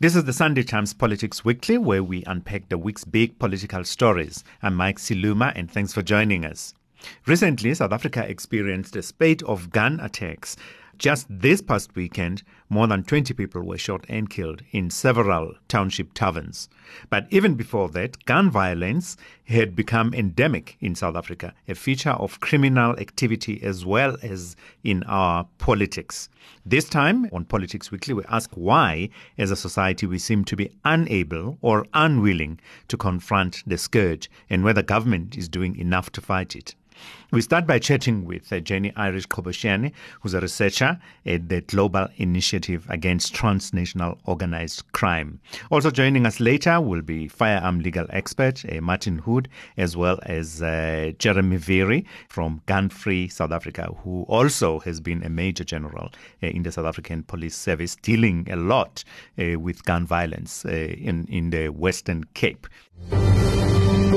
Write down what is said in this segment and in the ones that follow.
This is the Sunday Times Politics Weekly, where we unpack the week's big political stories. I'm Mike Siluma, and thanks for joining us. Recently, South Africa experienced a spate of gun attacks just this past weekend, more than 20 people were shot and killed in several township taverns. But even before that, gun violence had become endemic in South Africa, a feature of criminal activity as well as in our politics. This time on Politics Weekly, we ask why, as a society, we seem to be unable or unwilling to confront the scourge and whether government is doing enough to fight it. We start by chatting with uh, Jenny Irish Qhobosheane, who's a researcher at the Global Initiative Against Transnational Organized Crime. Also joining us later will be firearm legal expert uh, Martin Hood, as well as uh, Jeremy Vearey from Gun Free South Africa, who also has been a major general uh, in the South African Police Service, dealing a lot uh, with gun violence uh, in, in the Western Cape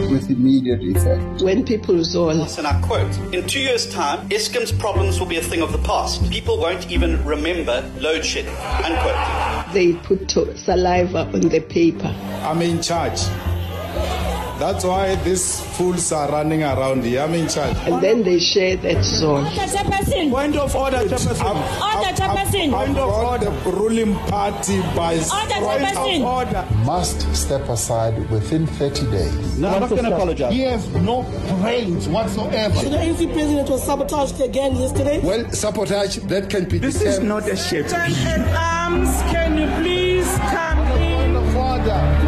with immediate effect. When people zone. And I quote, in two years' time, Eskom's problems will be a thing of the past. People won't even remember load shedding. Unquote. They put saliva on the paper. I'm in charge. That's why these fools are running around here. I'm in charge. And then they share that zone. Point of order, Chairperson. Order, Chairperson. Point of order. The ruling party by Order, point of order. Must step aside within 30 days. No, I'm not going to apologize. He has no brains whatsoever. So the ANC president was sabotaged again yesterday. Well, sabotage, that can be This is not a shit. And arms, can you please come in? Order.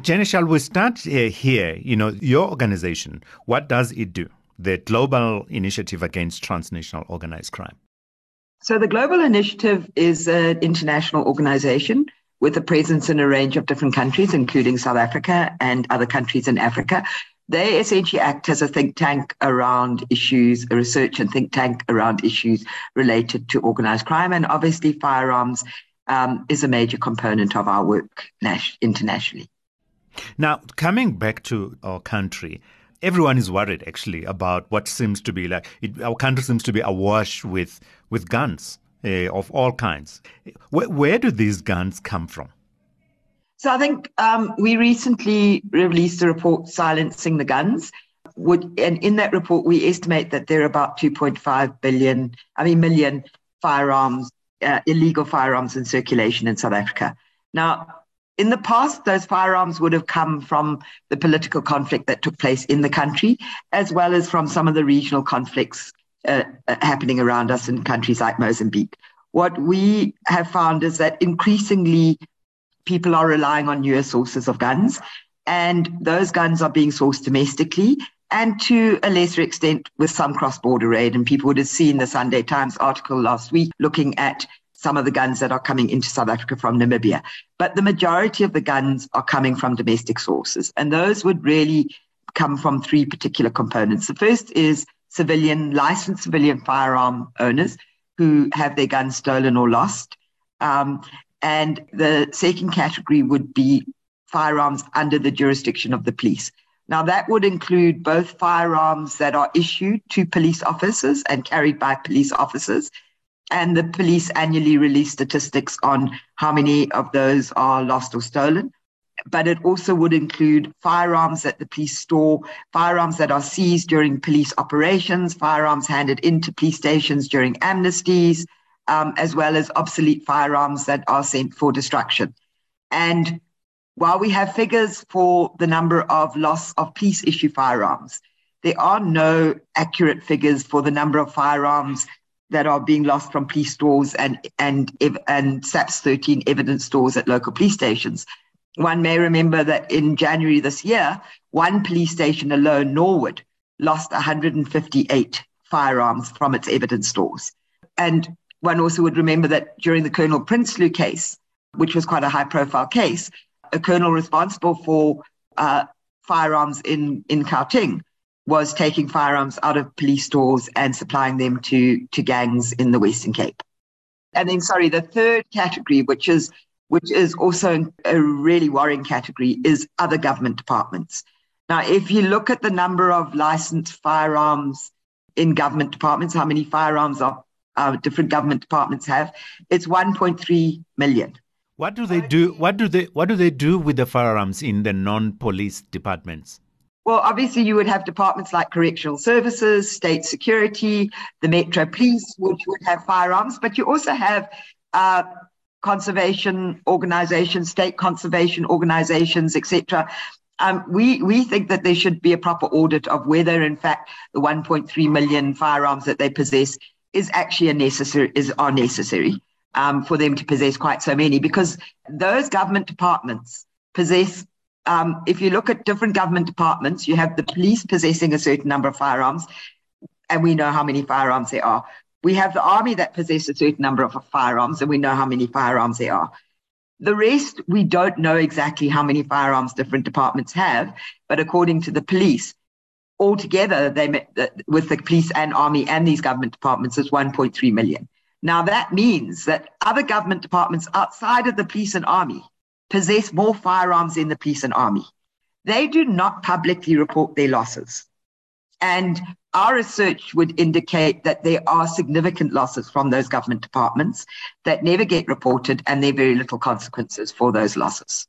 Jenny, shall we start uh, here? You know, your organization, what does it do? The Global Initiative Against Transnational Organized Crime. So, the Global Initiative is an international organization with a presence in a range of different countries, including South Africa and other countries in Africa. They essentially act as a think tank around issues, a research and think tank around issues related to organized crime. And obviously, firearms um, is a major component of our work internationally. Now, coming back to our country, everyone is worried actually about what seems to be like it, our country seems to be awash with with guns uh, of all kinds. Where, where, do these guns come from? So I think um, we recently released a report silencing the guns. Would, and in that report, we estimate that there are about 2.5 billion, I mean, million firearms, uh, illegal firearms in circulation in South Africa. Now, in the past, those firearms would have come from the political conflict that took place in the country, as well as from some of the regional conflicts uh, uh, happening around us in countries like Mozambique. What we have found is that increasingly people are relying on newer sources of guns, and those guns are being sourced domestically and to a lesser extent with some cross border aid. And people would have seen the Sunday Times article last week looking at some of the guns that are coming into South Africa from Namibia. But the majority of the guns are coming from domestic sources. And those would really come from three particular components. The first is civilian, licensed civilian firearm owners who have their guns stolen or lost. Um, and the second category would be firearms under the jurisdiction of the police. Now, that would include both firearms that are issued to police officers and carried by police officers, and the police annually release statistics on how many of those are lost or stolen. But it also would include firearms that the police store, firearms that are seized during police operations, firearms handed into police stations during amnesties, um, as well as obsolete firearms that are sent for destruction. And while we have figures for the number of loss of police issue firearms, there are no accurate figures for the number of firearms that are being lost from police stores and and and SAPS 13 evidence stores at local police stations. One may remember that in January this year, one police station alone, Norwood, lost 158 firearms from its evidence stores. And one also would remember that during the Colonel Prinsloo case, which was quite a high profile case, a colonel responsible for uh, firearms in, in Gauteng was taking firearms out of police stores and supplying them to, to gangs in the Western Cape. And then, sorry, the third category, which is which is also a really worrying category, is other government departments. Now, if you look at the number of licensed firearms in government departments, how many firearms are uh, different government departments have. It's 1.3 million. What do they do? What do they What do they do with the firearms in the non-police departments? Well, obviously, you would have departments like correctional services, state security, the Metro Police, which would have firearms, but you also have uh, conservation organizations, state conservation organizations, etc. Um, we we think that there should be a proper audit of whether, in fact, the 1.3 million firearms that they possess is actually a necessary is are necessary um, for them to possess quite so many, because those government departments possess. Um, if you look at different government departments, you have the police possessing a certain number of firearms, and we know how many firearms there are. We have the army that possess a certain number of firearms, and we know how many firearms there are. The rest, we don't know exactly how many firearms different departments have, but according to the police, altogether, they with the police and army and these government departments, is 1.3 million. Now that means that other government departments outside of the police and army possess more firearms in the police and army. They do not publicly report their losses. And our research would indicate that there are significant losses from those government departments that never get reported, and there are very little consequences for those losses.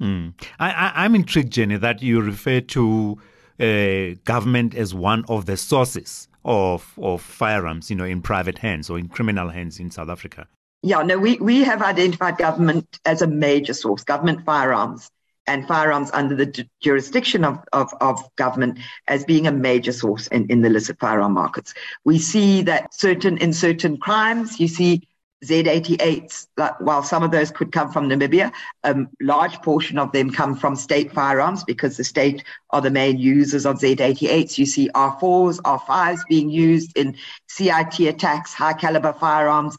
Mm. I, am intrigued, Jenny, that you refer to uh, government as one of the sources of of firearms, you know, in private hands or in criminal hands in South Africa. Yeah, no, we, we have identified government as a major source, government firearms and firearms under the jurisdiction of, of, of government as being a major source in, in the illicit firearm markets. We see that certain in certain crimes, you see Z88s, like, while some of those could come from Namibia, a large portion of them come from state firearms because the state are the main users of Z88s. You see R4s, R5s being used in CIT attacks, high caliber firearms,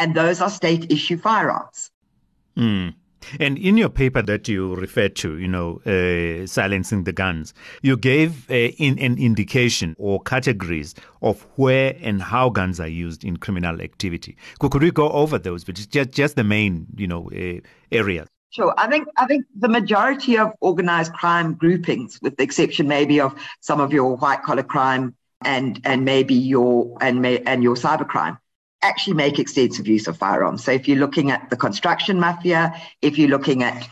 and those are state issue firearms. Mm. And in your paper that you referred to, you know, uh, silencing the guns, you gave uh, in, an indication or categories of where and how guns are used in criminal activity. Could, could we go over those, but just just the main, you know, uh, areas? Sure. I think I think the majority of organized crime groupings, with the exception maybe of some of your white collar crime and and maybe your and may, and your cybercrime, actually make extensive use of firearms. So if you're looking at the construction mafia, if you're looking at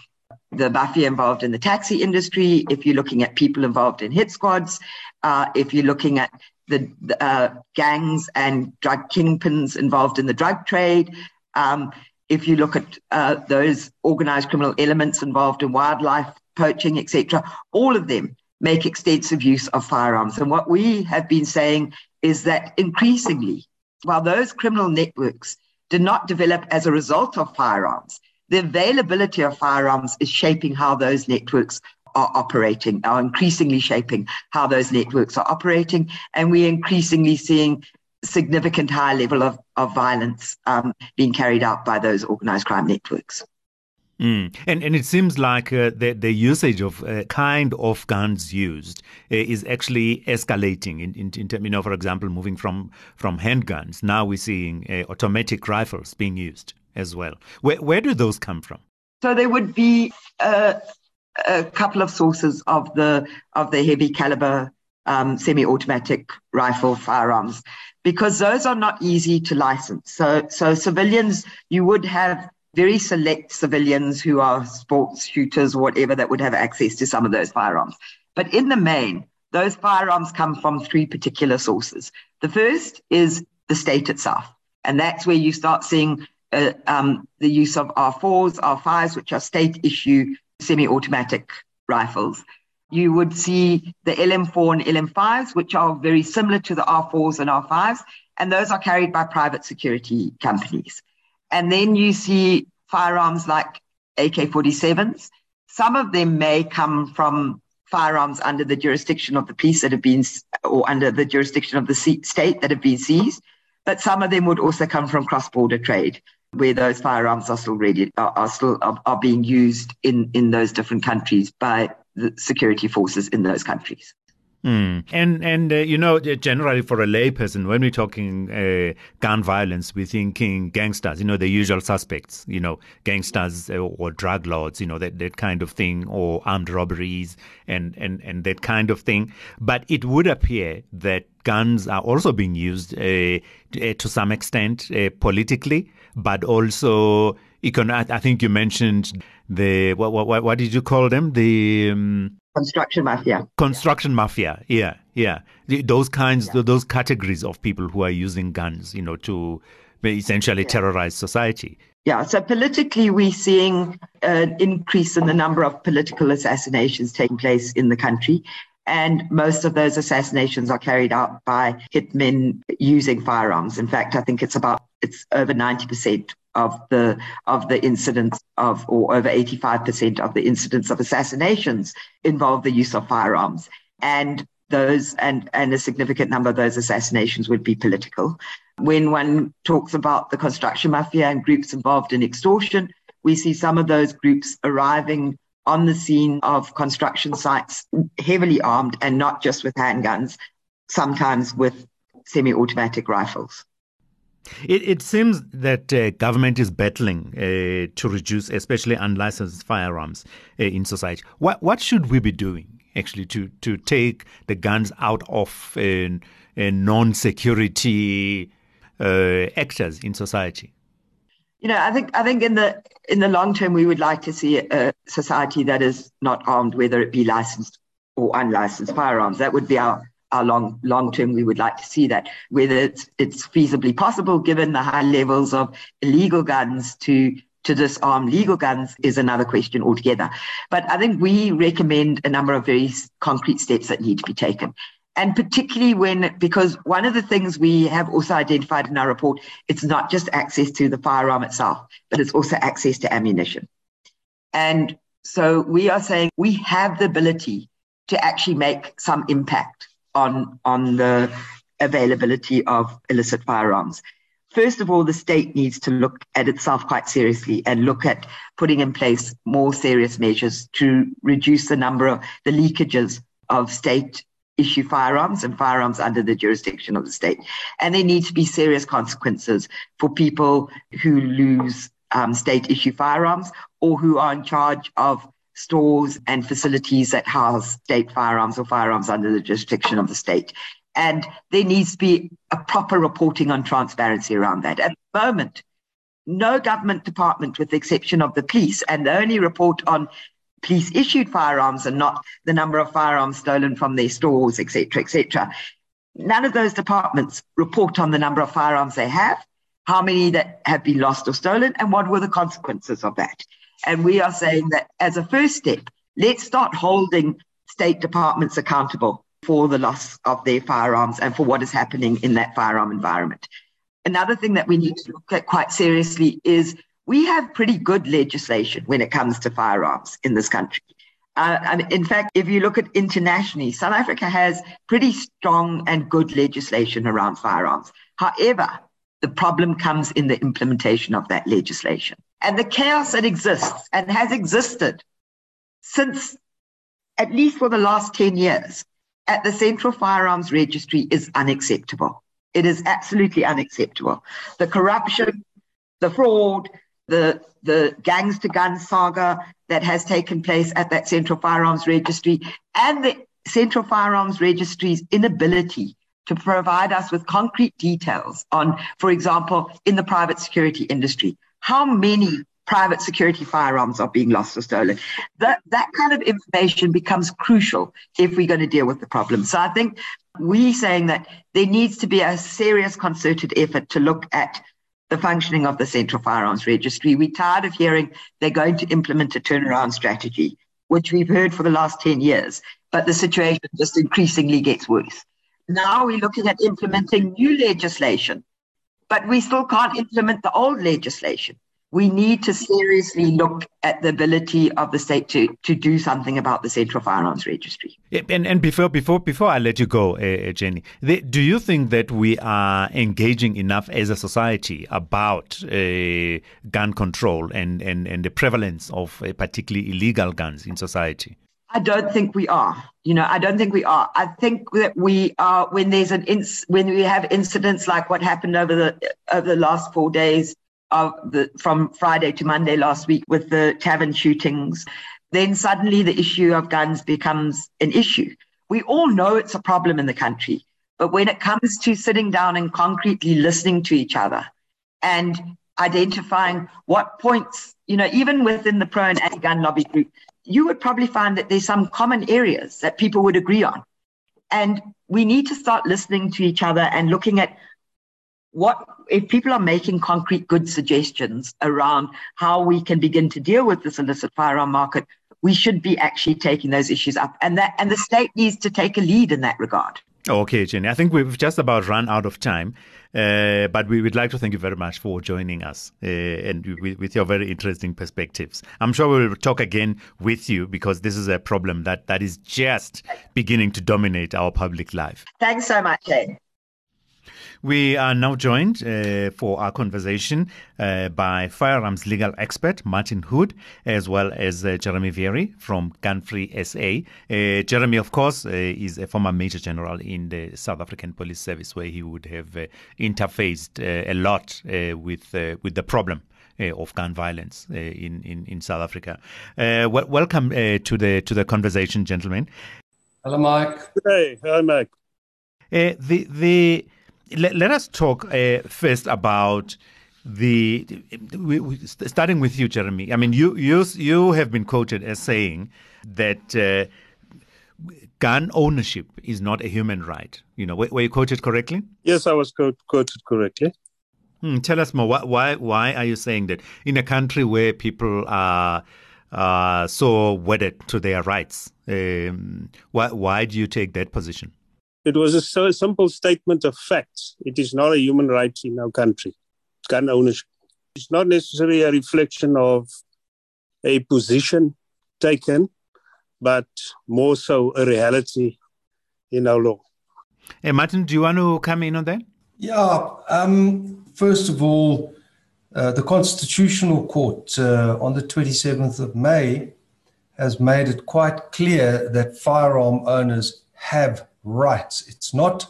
the mafia involved in the taxi industry, if you're looking at people involved in hit squads, uh, if you're looking at the uh, gangs and drug kingpins involved in the drug trade, um, if you look at uh, those organized criminal elements involved in wildlife poaching, etc., all of them make extensive use of firearms. And what we have been saying is that increasingly while those criminal networks did not develop as a result of firearms, the availability of firearms is shaping how those networks are operating, are increasingly shaping how those networks are operating. And we're increasingly seeing significant high level of, of violence um, being carried out by those organized crime networks. Mm. And and it seems like uh, the the usage of uh, kind of guns used uh, is actually escalating. In, in, in you know, for example, moving from from handguns, now we're seeing uh, automatic rifles being used as well. Where where do those come from? So there would be a, a couple of sources of the of the heavy caliber um, semi-automatic rifle firearms because those are not easy to license. So so civilians, you would have very select civilians who are sports shooters or whatever that would have access to some of those firearms. But in the main, those firearms come from three particular sources. The first is the state itself, and that's where you start seeing uh, um, the use of R4s, R5s, which are state issue semi automatic rifles. You would see the LM4 and LM5s, which are very similar to the R4s and R5s, and those are carried by private security companies. And then you see firearms like AK 47s. Some of them may come from firearms under the jurisdiction of the police that have been, or under the jurisdiction of the state that have been seized. But some of them would also come from cross border trade, where those firearms are still ready, are, are still are, are being used in, in those different countries by the security forces in those countries. Mm. And and uh, you know generally for a layperson when we're talking uh, gun violence we're thinking gangsters you know the usual suspects you know gangsters uh, or drug lords you know that, that kind of thing or armed robberies and, and and that kind of thing but it would appear that guns are also being used uh, to some extent uh, politically but also econ- I think you mentioned the what, what what did you call them the um, construction mafia. Construction mafia. Yeah yeah. Those kinds yeah. those categories of people who are using guns you know to essentially yeah. terrorize society. Yeah so politically we're seeing an increase in the number of political assassinations taking place in the country. And most of those assassinations are carried out by hitmen using firearms. In fact i think it's about it's over 90% of the of the incidents of or over 85% of the incidents of assassinations involve the use of firearms. And those and and a significant number of those assassinations would be political. When one talks about the construction mafia and groups involved in extortion we see some of those groups arriving on the scene of construction sites heavily armed and not just with handguns sometimes with semi-automatic rifles it, it seems that uh, government is battling uh, to reduce, especially unlicensed firearms uh, in society. What what should we be doing actually to to take the guns out of uh, non-security uh, actors in society? You know, I think I think in the in the long term, we would like to see a society that is not armed, whether it be licensed or unlicensed firearms. That would be our our long long term we would like to see that whether it's it's feasibly possible given the high levels of illegal guns to to disarm legal guns is another question altogether. But i think we recommend a number of very concrete steps that need to be taken. And particularly when because one of the things we have also identified in our report it's not just access to the firearm itself but it's also access to ammunition. And so we are saying we have the ability to actually make some impact on, on the availability of illicit firearms. First of all, the state needs to look at itself quite seriously and look at putting in place more serious measures to reduce the number of the leakages of state issue firearms and firearms under the jurisdiction of the state. And there need to be serious consequences for people who lose um, state issue firearms or who are in charge of stores and facilities that house state firearms or firearms under the jurisdiction of the state. And there needs to be a proper reporting on transparency around that. At the moment, no government department, with the exception of the police, and the only report on police issued firearms and not the number of firearms stolen from their stores, etc., etc. None of those departments report on the number of firearms they have, how many that have been lost or stolen, and what were the consequences of that. And we are saying that as a first step, let's start holding state departments accountable for the loss of their firearms and for what is happening in that firearm environment. Another thing that we need to look at quite seriously is we have pretty good legislation when it comes to firearms in this country. Uh, in fact, if you look at internationally, South Africa has pretty strong and good legislation around firearms. However, the problem comes in the implementation of that legislation. And the chaos that exists and has existed since at least for the last 10 years at the Central Firearms Registry is unacceptable. It is absolutely unacceptable. The corruption, the fraud, the, the gangs to gun saga that has taken place at that Central Firearms Registry, and the Central Firearms Registry's inability to provide us with concrete details on, for example, in the private security industry, how many private security firearms are being lost or stolen. That, that kind of information becomes crucial if we're going to deal with the problem. So I think we're saying that there needs to be a serious concerted effort to look at the functioning of the Central Firearms Registry. We're tired of hearing they're going to implement a turnaround strategy, which we've heard for the last 10 years, but the situation just increasingly gets worse. Now we're looking at implementing new legislation, but we still can't implement the old legislation. We need to seriously look at the ability of the state to, to do something about the Central Firearms Registry. And, and before before before I let you go, uh, Jenny, the, do you think that we are engaging enough as a society about uh, gun control and, and, and the prevalence of uh, particularly illegal guns in society? I don't think we are. You know, I don't think we are. I think that we are when there's an ins- when we have incidents like what happened over the over the last four days of the from Friday to Monday last week with the tavern shootings, then suddenly the issue of guns becomes an issue. We all know it's a problem in the country, but when it comes to sitting down and concretely listening to each other and identifying what points, you know, even within the pro and anti-gun lobby group, you would probably find that there's some common areas that people would agree on. And we need to start listening to each other and looking at what if people are making concrete good suggestions around how we can begin to deal with this illicit firearm market we should be actually taking those issues up and that and the state needs to take a lead in that regard Okay, Jenny. I think we've just about run out of time, uh, but we would like to thank you very much for joining us uh, and with, with, your very interesting perspectives. I'm sure we will talk again with you because this is a problem that, that is just beginning to dominate our public life. Thanks so much. We are now joined uh, for our conversation uh, by firearms legal expert Martin Hood, as well as uh, Jeremy Vearey from Gunfree SA. Uh, Jeremy, of course, uh, is a former Major General in the South African Police Service, where he would have uh, interfaced a lot with with the problem. of gun violence in, in, in South Africa. Well, welcome to the to the conversation, gentlemen. Hello, Mike. Hey, hi, Mike. the the let, let us talk uh, first about the we, we, starting with you, Jeremy. I mean, you you you have been quoted as saying that uh, gun ownership is not a human right. You know, were, were you quoted correctly? Yes, I was quoted correctly. Hmm, tell us more. Why why are you saying that in a country where people are uh, so wedded to their rights? Um, why why do you take that position? It was a so simple statement of facts. It is not a human right in our country, gun ownership. It's not necessarily a reflection of a position taken, but more so a reality in our law. Hey, Martin, do you want to come in on that? Yeah. Um, first of all, uh, the Constitutional Court uh, on the 27th of May has made it quite clear that firearm owners have rights. It's not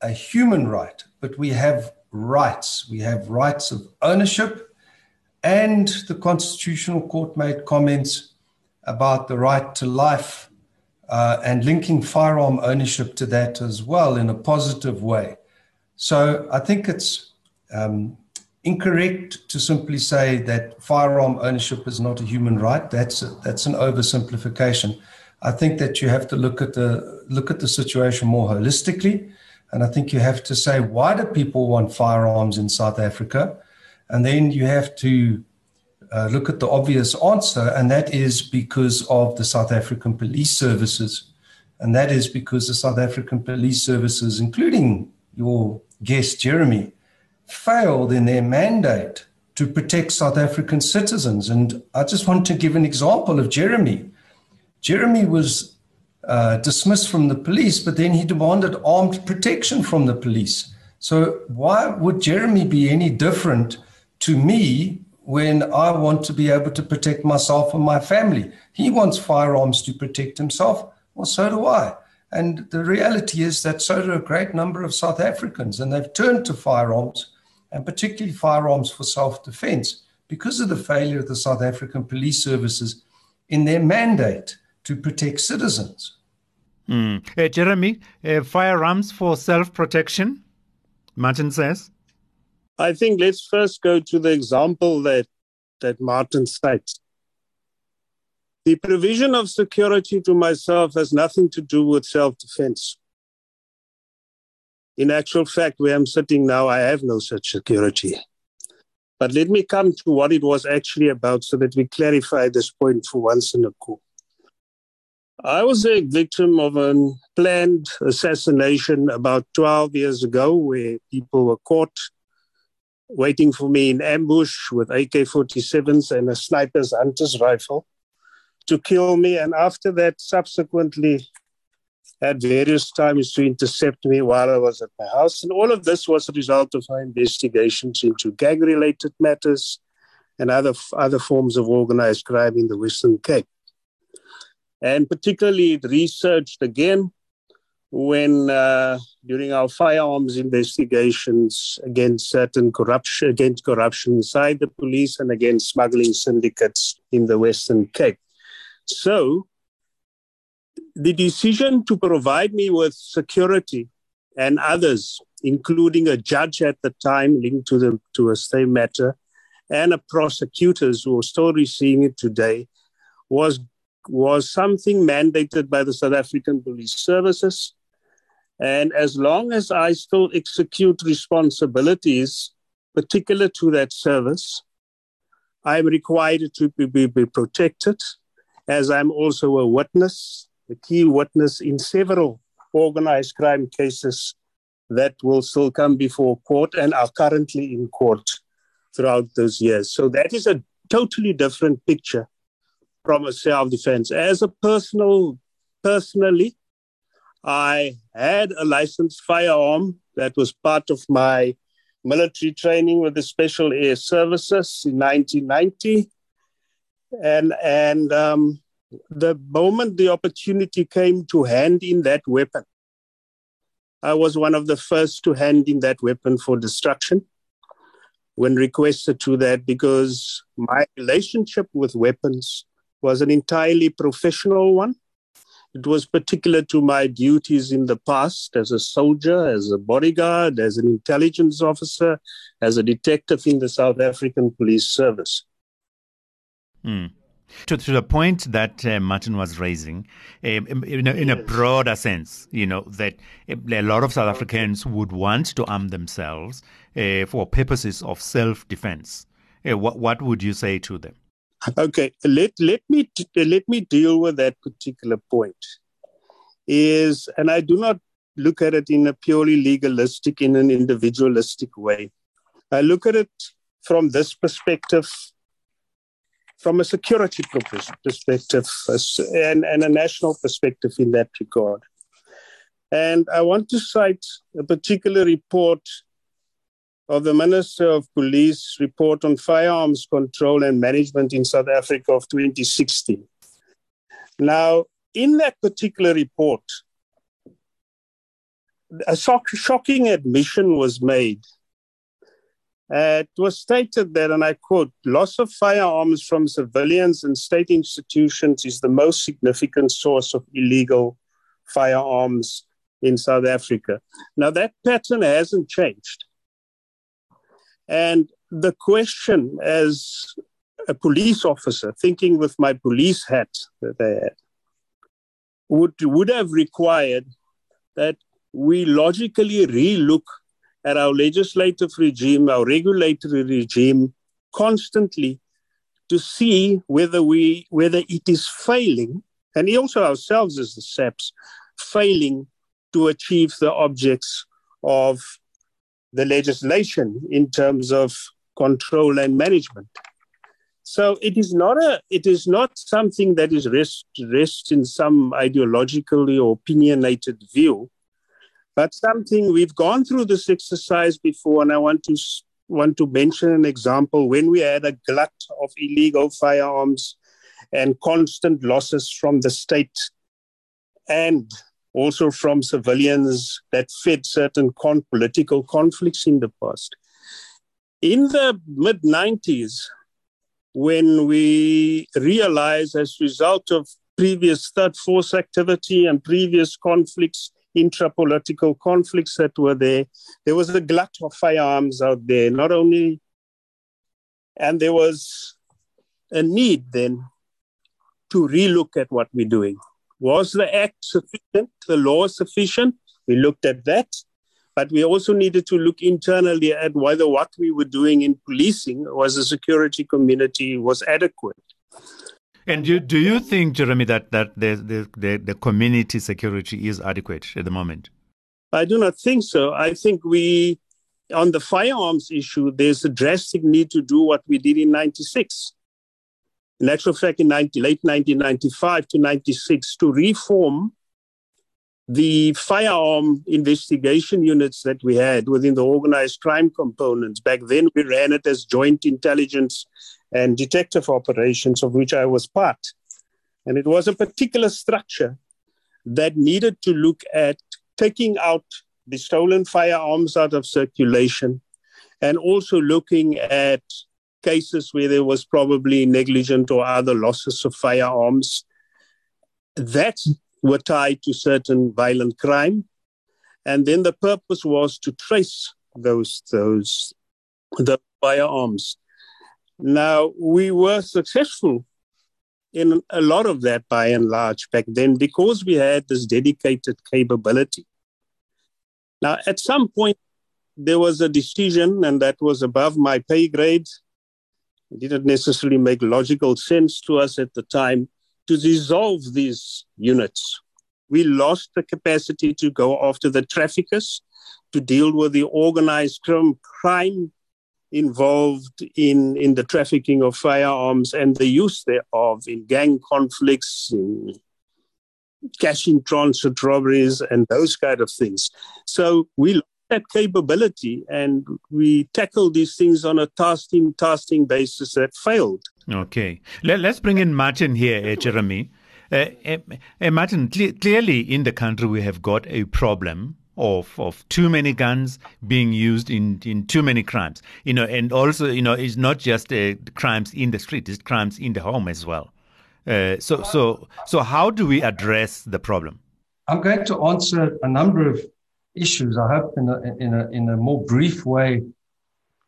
a human right, but we have rights. We have rights of ownership. And the Constitutional Court made comments about the right to life uh, and linking firearm ownership to that as well in a positive way. So I think it's um, incorrect to simply say that firearm ownership is not a human right. That's a, that's an oversimplification. I think that you have to look at the look at the situation more holistically, and I think you have to say why do people want firearms in South Africa, and then you have to uh, look at the obvious answer, and that is because of the South African police services, and that is because the South African police services, including your guest Jeremy, failed in their mandate to protect South African citizens. And I just want to give an example of Jeremy. Jeremy was uh, dismissed from the police, but then he demanded armed protection from the police. So, why would Jeremy be any different to me when I want to be able to protect myself and my family? He wants firearms to protect himself. Well, so do I. And the reality is that so do a great number of South Africans, and they've turned to firearms, and particularly firearms for self defense, because of the failure of the South African police services in their mandate to protect citizens. Mm. Uh, Jeremy, uh, firearms for self protection, Martin says? I think let's first go to the example that, that Martin states. The provision of security to myself has nothing to do with self defense. In actual fact, where I'm sitting now, I have no such security. But let me come to what it was actually about so that we clarify this point for once and a all. I was a victim of a planned assassination about 12 years ago where people were caught waiting for me in ambush with AK 47s and a sniper's hunter's rifle to kill me. And after that, subsequently, had various times to intercept me while I was at my house. And all of this was a result of my investigations into gang related matters and other, other forms of organized crime in the Western Cape. And particularly it researched again when uh, during our firearms investigations against certain corruption against corruption inside the police and against smuggling syndicates in the Western Cape. So the decision to provide me with security and others, including a judge at the time linked to the to a state matter, and a prosecutors who are still receiving it today, was was something mandated by the South African Police Services and as long as I still execute responsibilities particular to that service, I'm required to be, be, be protected, as I'm also a witness, a key witness in several organized crime cases that will still come before court and are currently in court throughout those years. So that is a totally different picture from a self-defense. As a personal, personally, I had a licensed firearm that was part of my military training with the Special Air Services in 1990. And, and um, the moment the opportunity came to hand in that weapon, I was one of the first to hand in that weapon for destruction when requested to that because my relationship with weapons was an entirely professional one. It was particular to my duties in the past as a soldier, as a bodyguard, as an intelligence officer, as a detective in the South African Police Service. Mm. To, to, the point that uh, Martin was raising, um, in, a, in yes. a, broader sense, you know, that a lot of South Africans would want to arm themselves uh, for purposes of self defense. Uh, what, what would you say to them? Okay, let let me let me deal with that particular point. Is and I do not look at it in a purely legalistic, in an individualistic way. I look at it from this perspective, from a security perspective, and, and a national perspective in that regard. And I want to cite a particular report of the Minister of Police report on firearms control and management in South Africa of 2016. Now, in that particular report, a shocking admission was made. Uh, it was stated that, and I quote, loss of firearms from civilians and state institutions is the most significant source of illegal firearms in South Africa. Now, that pattern hasn't changed. And the question, as a police officer, thinking with my police hat that I had, would, would have required that we logically relook at our legislative regime, our regulatory regime, constantly to see whether we whether it is failing, and also ourselves as the SAPS, failing to achieve the objects of the legislation in terms of control and management. So it is not a it is not something that is rest rest in some ideologically or opinionated view, but something we've gone through this exercise before, and I want to want to mention an example when we had a glut of illegal firearms and constant losses from the state and also from civilians that fed certain con- political conflicts in the past. In the mid 90s, when we realized as a result of previous third force activity and previous conflicts, intra-political conflicts that were there, there was a glut of firearms out there, not only, and there was a need then to relook at what we're doing. Was the act sufficient, the law sufficient? We looked at that. But we also needed to look internally at whether what we were doing in policing was a security community was adequate. And do, do you think, Jeremy, that, that the, the, the, the community security is adequate at the moment? I do not think so. I think we, on the firearms issue, there's a drastic need to do what we did in 96. In actual fact, in 90, late 1995 to 96, to reform the firearm investigation units that we had within the organized crime components. Back then, we ran it as joint intelligence and detective operations, of which I was part. And it was a particular structure that needed to look at taking out the stolen firearms out of circulation and also looking at cases where there was probably negligent or other losses of firearms that were tied to certain violent crime. And then the purpose was to trace those those the firearms. Now we were successful in a lot of that by and large back then because we had this dedicated capability. Now, at some point, there was a decision, and that was above my pay grade. It didn't necessarily make logical sense to us at the time to dissolve these units. We lost the capacity to go after the traffickers, to deal with the organized crime involved in, in the trafficking of firearms and the use thereof in gang conflicts, in cash in transit robberies, and those kind of things. So we that capability and we tackled these things on a tasking, tasking basis that failed. Okay. Let, us bring in Martin here, uh, Jeremy. Uh, uh, Martin, cl- clearly in the country we have got a problem of of too many guns being used in in too many crimes you know and also you know it's not just uh, crimes in the street it's crimes in the home as well uh, so so so how do we address the problem i'm going to answer a number of issues i hope in a in a in a more brief way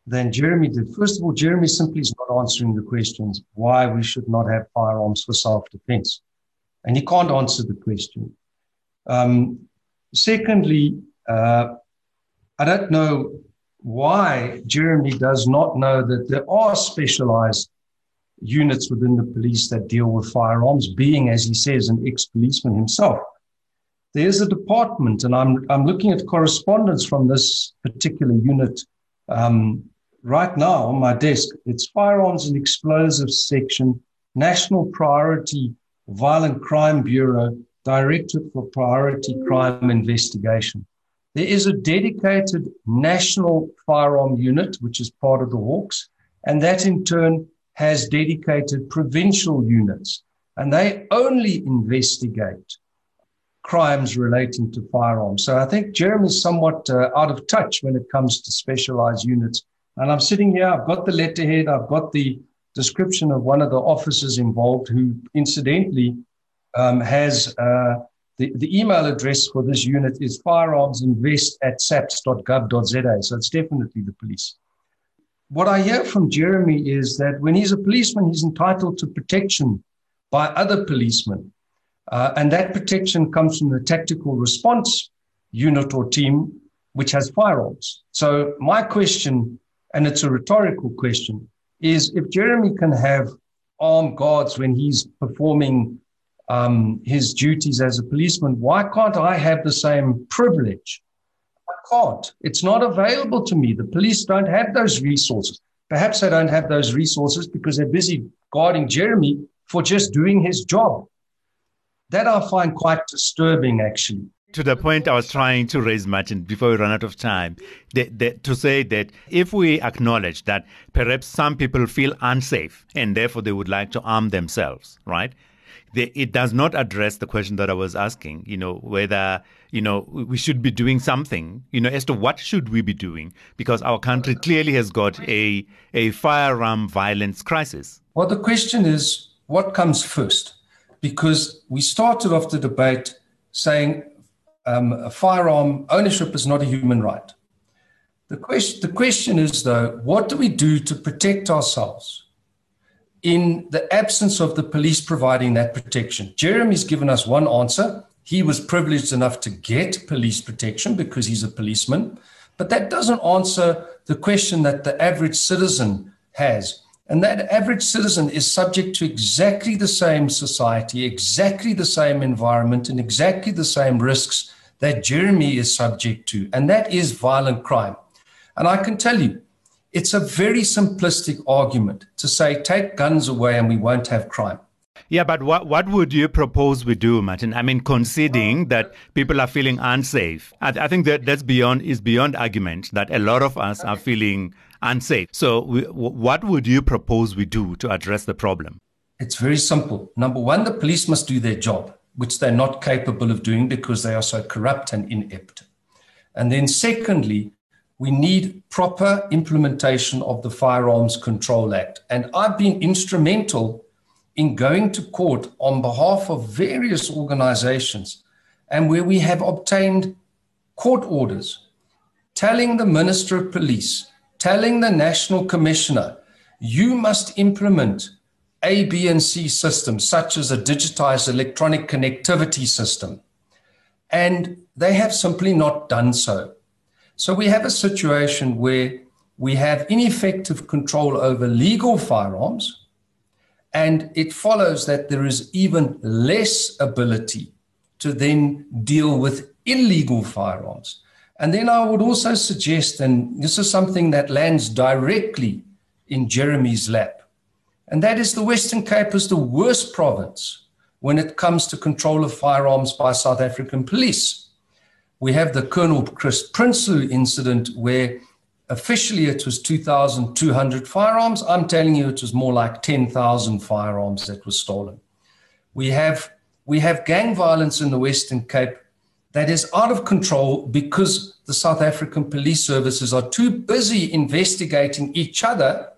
than jeremy did. First of all jeremy simply is not answering the questions why we should not have firearms for self-defense. And he can't answer the question. Um, Secondly, uh, I don't know why Jeremy does not know that there are specialized units within the police that deal with firearms, being, as he says, an ex policeman himself. There's a department, and I'm, I'm looking at correspondence from this particular unit um, right now on my desk. It's Firearms and Explosives Section, National Priority Violent Crime Bureau, Directorate for Priority Crime Investigation. There is a dedicated national firearm unit, which is part of the Hawks, and that in turn has dedicated provincial units, and they only investigate crimes relating to firearms. So I think Jeremy's somewhat uh, out of touch when it comes to specialized units. And I'm sitting here, I've got the letterhead, I've got the description of one of the officers involved who incidentally um, has uh, the, the email address for this unit is firearmsinvest at saps.gov.za. So it's definitely the police. What I hear from Jeremy is that when he's a policeman, he's entitled to protection by other policemen. Uh, and that protection comes from the tactical response unit or team, which has firearms. So my question, and it's a rhetorical question, is if Jeremy can have armed guards when he's performing um, his duties as a policeman. Why can't I have the same privilege? I can't. It's not available to me. The police don't have those resources. Perhaps they don't have those resources because they're busy guarding Jeremy for just doing his job. That I find quite disturbing, actually. To the point I was trying to raise, Martin, before we run out of time, that, that, to say that if we acknowledge that perhaps some people feel unsafe and therefore they would like to arm themselves, right? it does not address the question that I was asking, you know, whether, you know, we should be doing something, you know, as to what should we be doing, because our country clearly has got a, a firearm violence crisis. Well, the question is, what comes first? Because we started off the debate saying um, firearm ownership is not a human right. The question, the question is, though, what do we do to protect ourselves? in the absence of the police providing that protection. Jeremy's given us one answer. He was privileged enough to get police protection because he's a policeman. But that doesn't answer the question that the average citizen has. And that average citizen is subject to exactly the same society, exactly the same environment, and exactly the same risks that Jeremy is subject to. And that is violent crime. And I can tell you, it's a very simplistic argument to say, take guns away and we won't have crime. Yeah, but what, what would you propose we do, Martin? I mean, conceding that uh, people are feeling unsafe. I, I think that that's beyond is beyond argument that a lot of us are feeling unsafe. So, we, what would you propose we do to address the problem? It's very simple. Number one, the police must do their job, which they're not capable of doing because they are so corrupt and inept. And then, secondly, we need proper implementation of the Firearms Control Act. And I've been instrumental in going to court on behalf of various organizations and where we have obtained court orders telling the Minister of Police, telling the National Commissioner, you must implement A, B, and C systems, such as a digitized electronic connectivity system. And they have simply not done so. So we have a situation where we have ineffective control over legal firearms, and it follows that there is even less ability to then deal with illegal firearms. And then I would also suggest, and this is something that lands directly in Jeremy's lap, and that is the Western Cape is the worst province when it comes to control of firearms by South African police. We have the Colonel Chris Prinsloo incident where officially it was 2,200 firearms. I'm telling you, it was more like 10,000 firearms that were stolen. We have we have gang violence in the Western Cape that is out of control because the South African police services are too busy investigating each other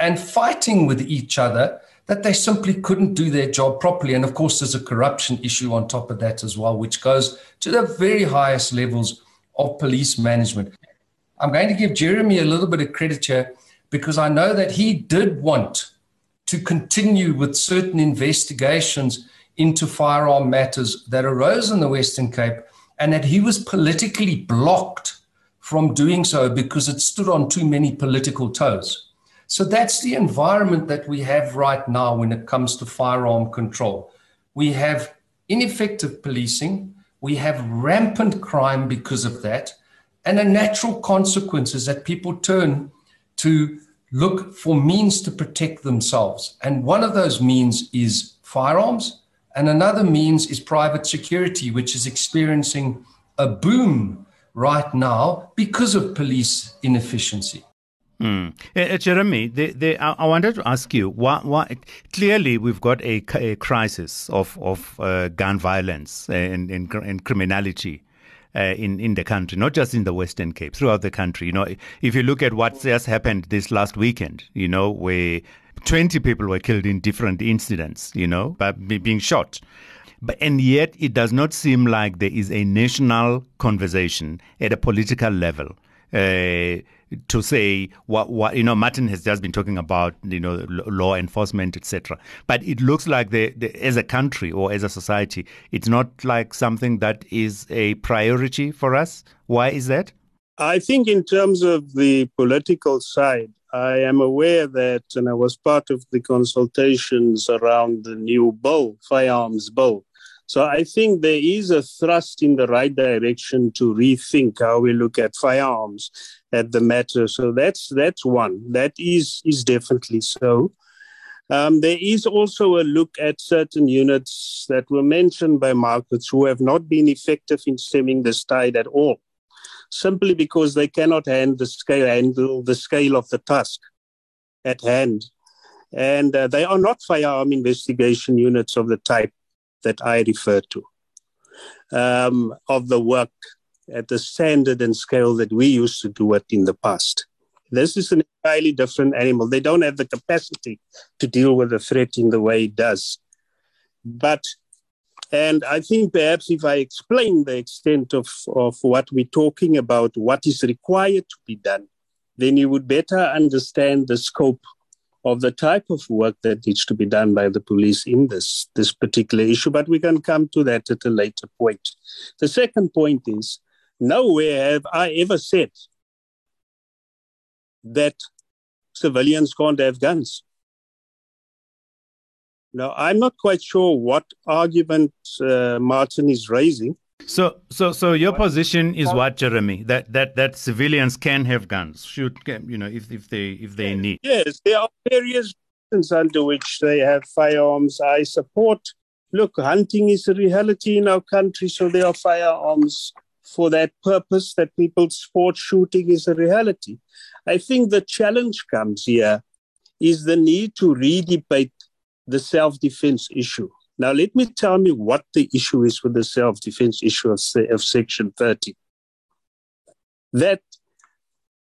and fighting with each other that they simply couldn't do their job properly. And of course, there's a corruption issue on top of that as well, which goes to the very highest levels of police management. I'm going to give Jeremy a little bit of credit here because I know that he did want to continue with certain investigations into firearm matters that arose in the Western Cape and that he was politically blocked from doing so because it stood on too many political toes. So that's the environment that we have right now when it comes to firearm control. We have ineffective policing, we have rampant crime because of that, and a natural consequence is that people turn to look for means to protect themselves. And one of those means is firearms and another means is private security, which is experiencing a boom right now because of police inefficiency. Mm. Uh, Jeremy, they, they, I, wanted to ask you. Why, why, clearly, we've got a, a crisis of of uh, gun violence and, and, and criminality uh, in in the country, not just in the Western Cape, throughout the country. You know, if you look at what just happened this last weekend, you know, where 20 people were killed in different incidents, you know, by being shot. But, and yet, it does not seem like there is a national conversation at a political level uh, to say what, what you know. Martin has just been talking about you know law enforcement, etc. But it looks like the, the, as a country or as a society, it's not like something that is a priority for us. Why is that? I think in terms of the political side, I am aware that, and I was part of the consultations around the new bill, firearms bill. So I think there is a thrust in the right direction to rethink how we look at firearms at the matter. So that's that's one. That is is definitely so. Um, there is also a look at certain units that were mentioned by markets who have not been effective in stemming this tide at all simply because they cannot hand the scale, handle the scale of the task at hand. And uh, they are not firearm investigation units of the type that I refer to, um, of the work at the standard and scale that we used to do it in the past. This is an entirely different animal. They don't have the capacity to deal with the threat in the way it does. But and I think perhaps if I explain the extent of, of what we're talking about, what is required to be done, then you would better understand the scope of the type of work that needs to be done by the police in this, this particular issue. But we can come to that at a later point. The second point is nowhere have I ever said that civilians can't have guns. Now, I'm not quite sure what argument uh, Martin is raising. So, so, so your position is what, Jeremy? That that that civilians can have guns, should you know, if if they if they need. Yes, there are various reasons under which they have firearms. I support. Look, hunting is a reality in our country, so there are firearms for that purpose. That people's sport shooting is a reality. I think the challenge comes here is the need to redebate the self defense issue. Now, let me tell me what the issue is with the self defense issue of, of Section 30. That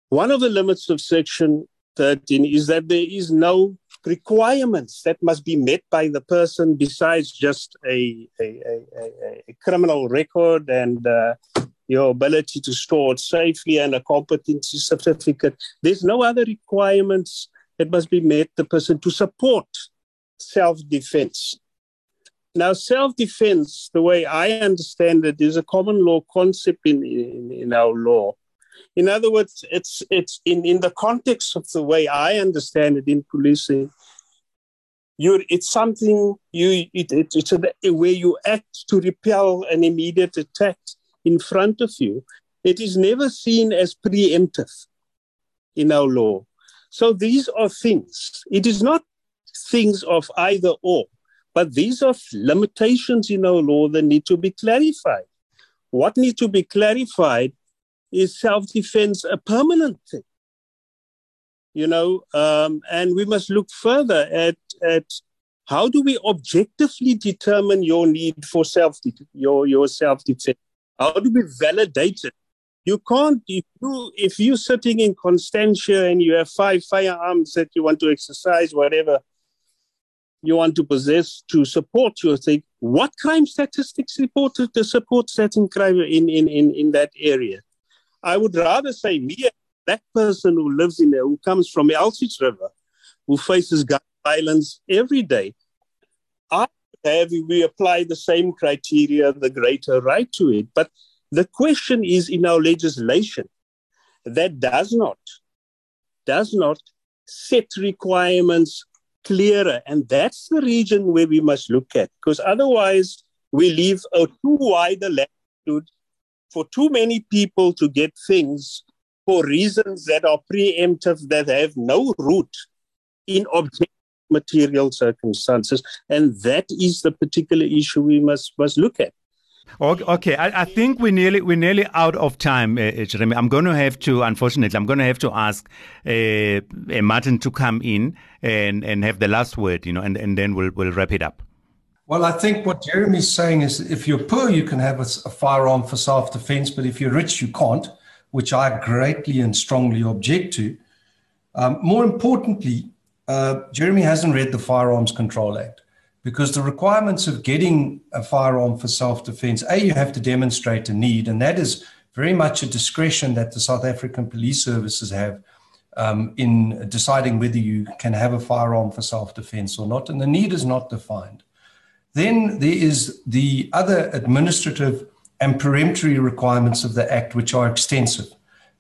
one of the limits of Section 13 is that there is no requirements that must be met by the person besides just a, a, a, a criminal record and uh, your ability to store it safely and a competency certificate. There's no other requirements that must be met the person to support self-defense. Now, self-defense, the way I understand it, is a common law concept in, in, in our law. In other words, it's it's in, in the context of the way I understand it in policing. You, it's something you it, it, it's a, a way you act to repel an immediate attack in front of you. It is never seen as preemptive in our law. So these are things. It is not things of either or, but these are limitations in our law that need to be clarified. What needs to be clarified is self defense a permanent thing? You know, um, and we must look further at, at how do we objectively determine your need for self your, your self defense? How to be validated? You can't, if, you, if you're sitting in Constantia and you have five firearms that you want to exercise, whatever you want to possess to support your thing, what crime statistics reported to support certain crime in, in, in, in that area? I would rather say me, a black person who lives in there, who comes from Elsie's River, who faces gun violence every day, have, we apply the same criteria, the greater right to it. But the question is in our legislation that does not, does not set requirements clearer. And that's the region where we must look at, because otherwise we leave a too wide a latitude for too many people to get things for reasons that are preemptive, that have no root in objective material circumstances. And that is the particular issue we must, must look at. Okay, I, I, think we're nearly we're nearly out of time, uh, Jeremy. I'm going to have to, unfortunately, I'm going to have to ask uh, uh, Martin to come in and, and have the last word, you know, and, and then we'll we'll wrap it up. Well, I think what Jeremy's saying is if you're poor, you can have a, a firearm for self defense, but if you're rich, you can't, which I greatly and strongly object to. Um, more importantly, uh, Jeremy hasn't read the Firearms Control Act because the requirements of getting a firearm for self defense, A, you have to demonstrate a need, and that is very much a discretion that the South African police services have um, in deciding whether you can have a firearm for self defense or not, and the need is not defined. Then there is the other administrative and peremptory requirements of the Act, which are extensive,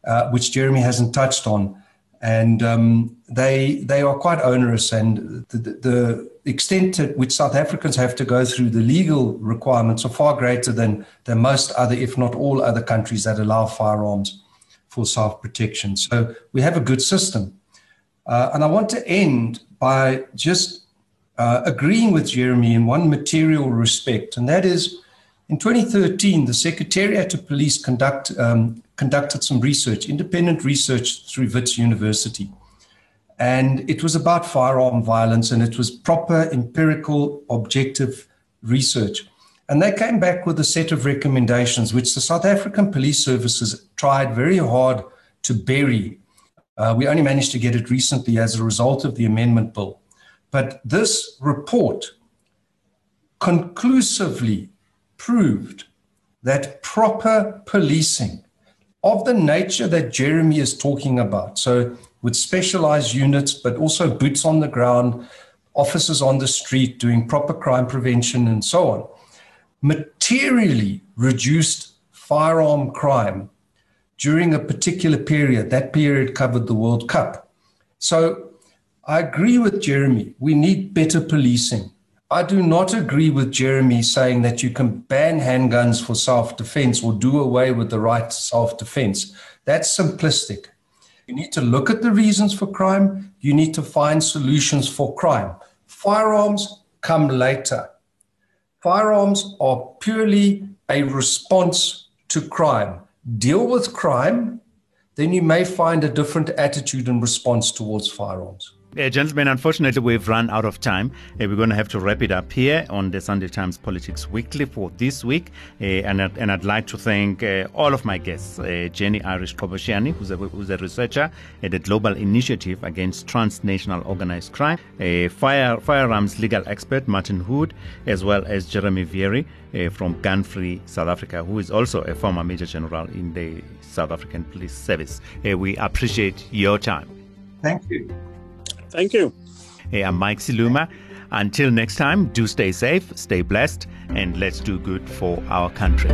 uh, which Jeremy hasn't touched on and um, they they are quite onerous. And the, the, extent to which South Africans have to go through the legal requirements are far greater than than most other, if not all, other countries that allow firearms for self protection. So we have a good system, uh, and I want to end by just uh, agreeing with Jeremy in one material respect, and that is. In 2013, the Secretariat of Police conduct, um, conducted some research, independent research through Wits University. And it was about firearm violence and it was proper empirical, objective research. And they came back with a set of recommendations, which the South African police services tried very hard to bury. Uh, we only managed to get it recently as a result of the amendment bill. But this report conclusively proved that proper policing of the nature that Jeremy is talking about. So, with specialized units, but also boots on the ground, officers on the street doing proper crime prevention, and so on, materially reduced firearm crime during a particular period. That period covered the World Cup. So, I agree with Jeremy. We need better policing. I do not agree with Jeremy saying that you can ban handguns for self defense or do away with the right to self defense. That's simplistic. You need to look at the reasons for crime. You need to find solutions for crime. Firearms come later. Firearms are purely a response to crime. Deal with crime, then you may find a different attitude and response towards firearms. Uh, gentlemen, unfortunately, we've run out of time. Uh, we're going to have to wrap it up here on the Sunday Times Politics Weekly for this week. Uh, and, and I'd like to thank uh, all of my guests uh, Jenny Irish Qhobosheane, who's a, who's a researcher at the Global Initiative Against Transnational Organized Crime, a fire, firearms legal expert Martin Hood, as well as Jeremy Vearey uh, from Gun Free South Africa, who is also a former Major General in the South African Police Service. we appreciate your time. Thank you. Thank you. Hey, I'm Mike Siluma. Until next time, do stay safe, stay blessed, and let's do good for our country.